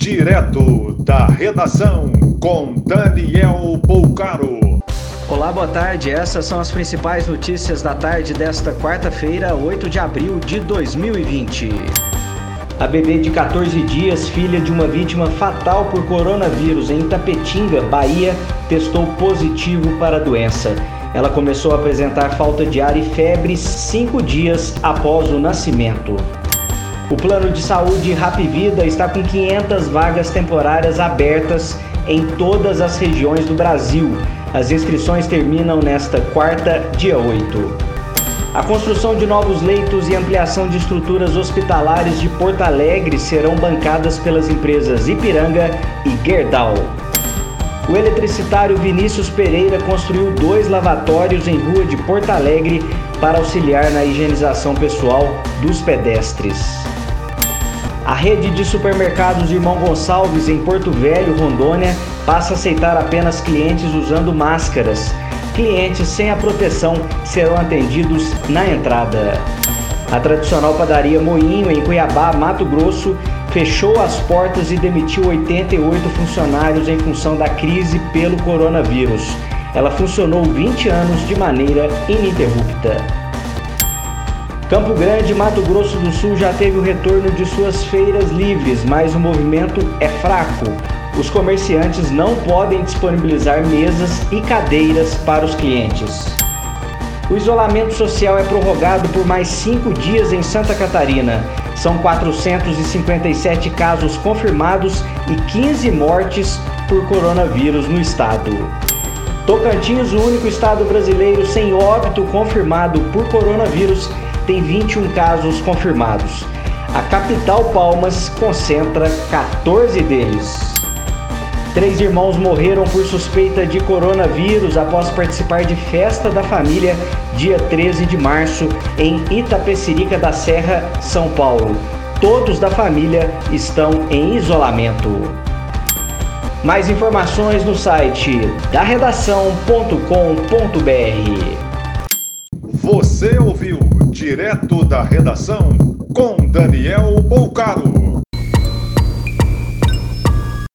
Direto da redação com Daniel Poucaro. Olá, boa tarde. Essas são as principais notícias da tarde desta quarta-feira, 8 de abril de 2020. A bebê de 14 dias, filha de uma vítima fatal por coronavírus em Itapetinga, Bahia, testou positivo para a doença. Ela começou a apresentar falta de ar e febre cinco dias após o nascimento. O plano de saúde Rap Vida está com 500 vagas temporárias abertas em todas as regiões do Brasil. As inscrições terminam nesta quarta, dia 8. A construção de novos leitos e ampliação de estruturas hospitalares de Porto Alegre serão bancadas pelas empresas Ipiranga e Gerdau. O eletricitário Vinícius Pereira construiu dois lavatórios em rua de Porto Alegre para auxiliar na higienização pessoal dos pedestres. A rede de supermercados Irmão Gonçalves em Porto Velho, Rondônia, passa a aceitar apenas clientes usando máscaras. Clientes sem a proteção serão atendidos na entrada. A tradicional padaria Moinho, em Cuiabá, Mato Grosso, fechou as portas e demitiu 88 funcionários em função da crise pelo coronavírus. Ela funcionou 20 anos de maneira ininterrupta. Campo Grande, Mato Grosso do Sul já teve o retorno de suas feiras livres, mas o movimento é fraco. Os comerciantes não podem disponibilizar mesas e cadeiras para os clientes. O isolamento social é prorrogado por mais cinco dias em Santa Catarina. São 457 casos confirmados e 15 mortes por coronavírus no estado. Tocantins, o único estado brasileiro sem óbito confirmado por coronavírus, tem 21 casos confirmados. A capital Palmas concentra 14 deles. Três irmãos morreram por suspeita de coronavírus após participar de festa da família dia 13 de março em Itapecerica da Serra, São Paulo. Todos da família estão em isolamento. Mais informações no site da redação.com.br. Você ouviu direto da redação com Daniel Bolcaro.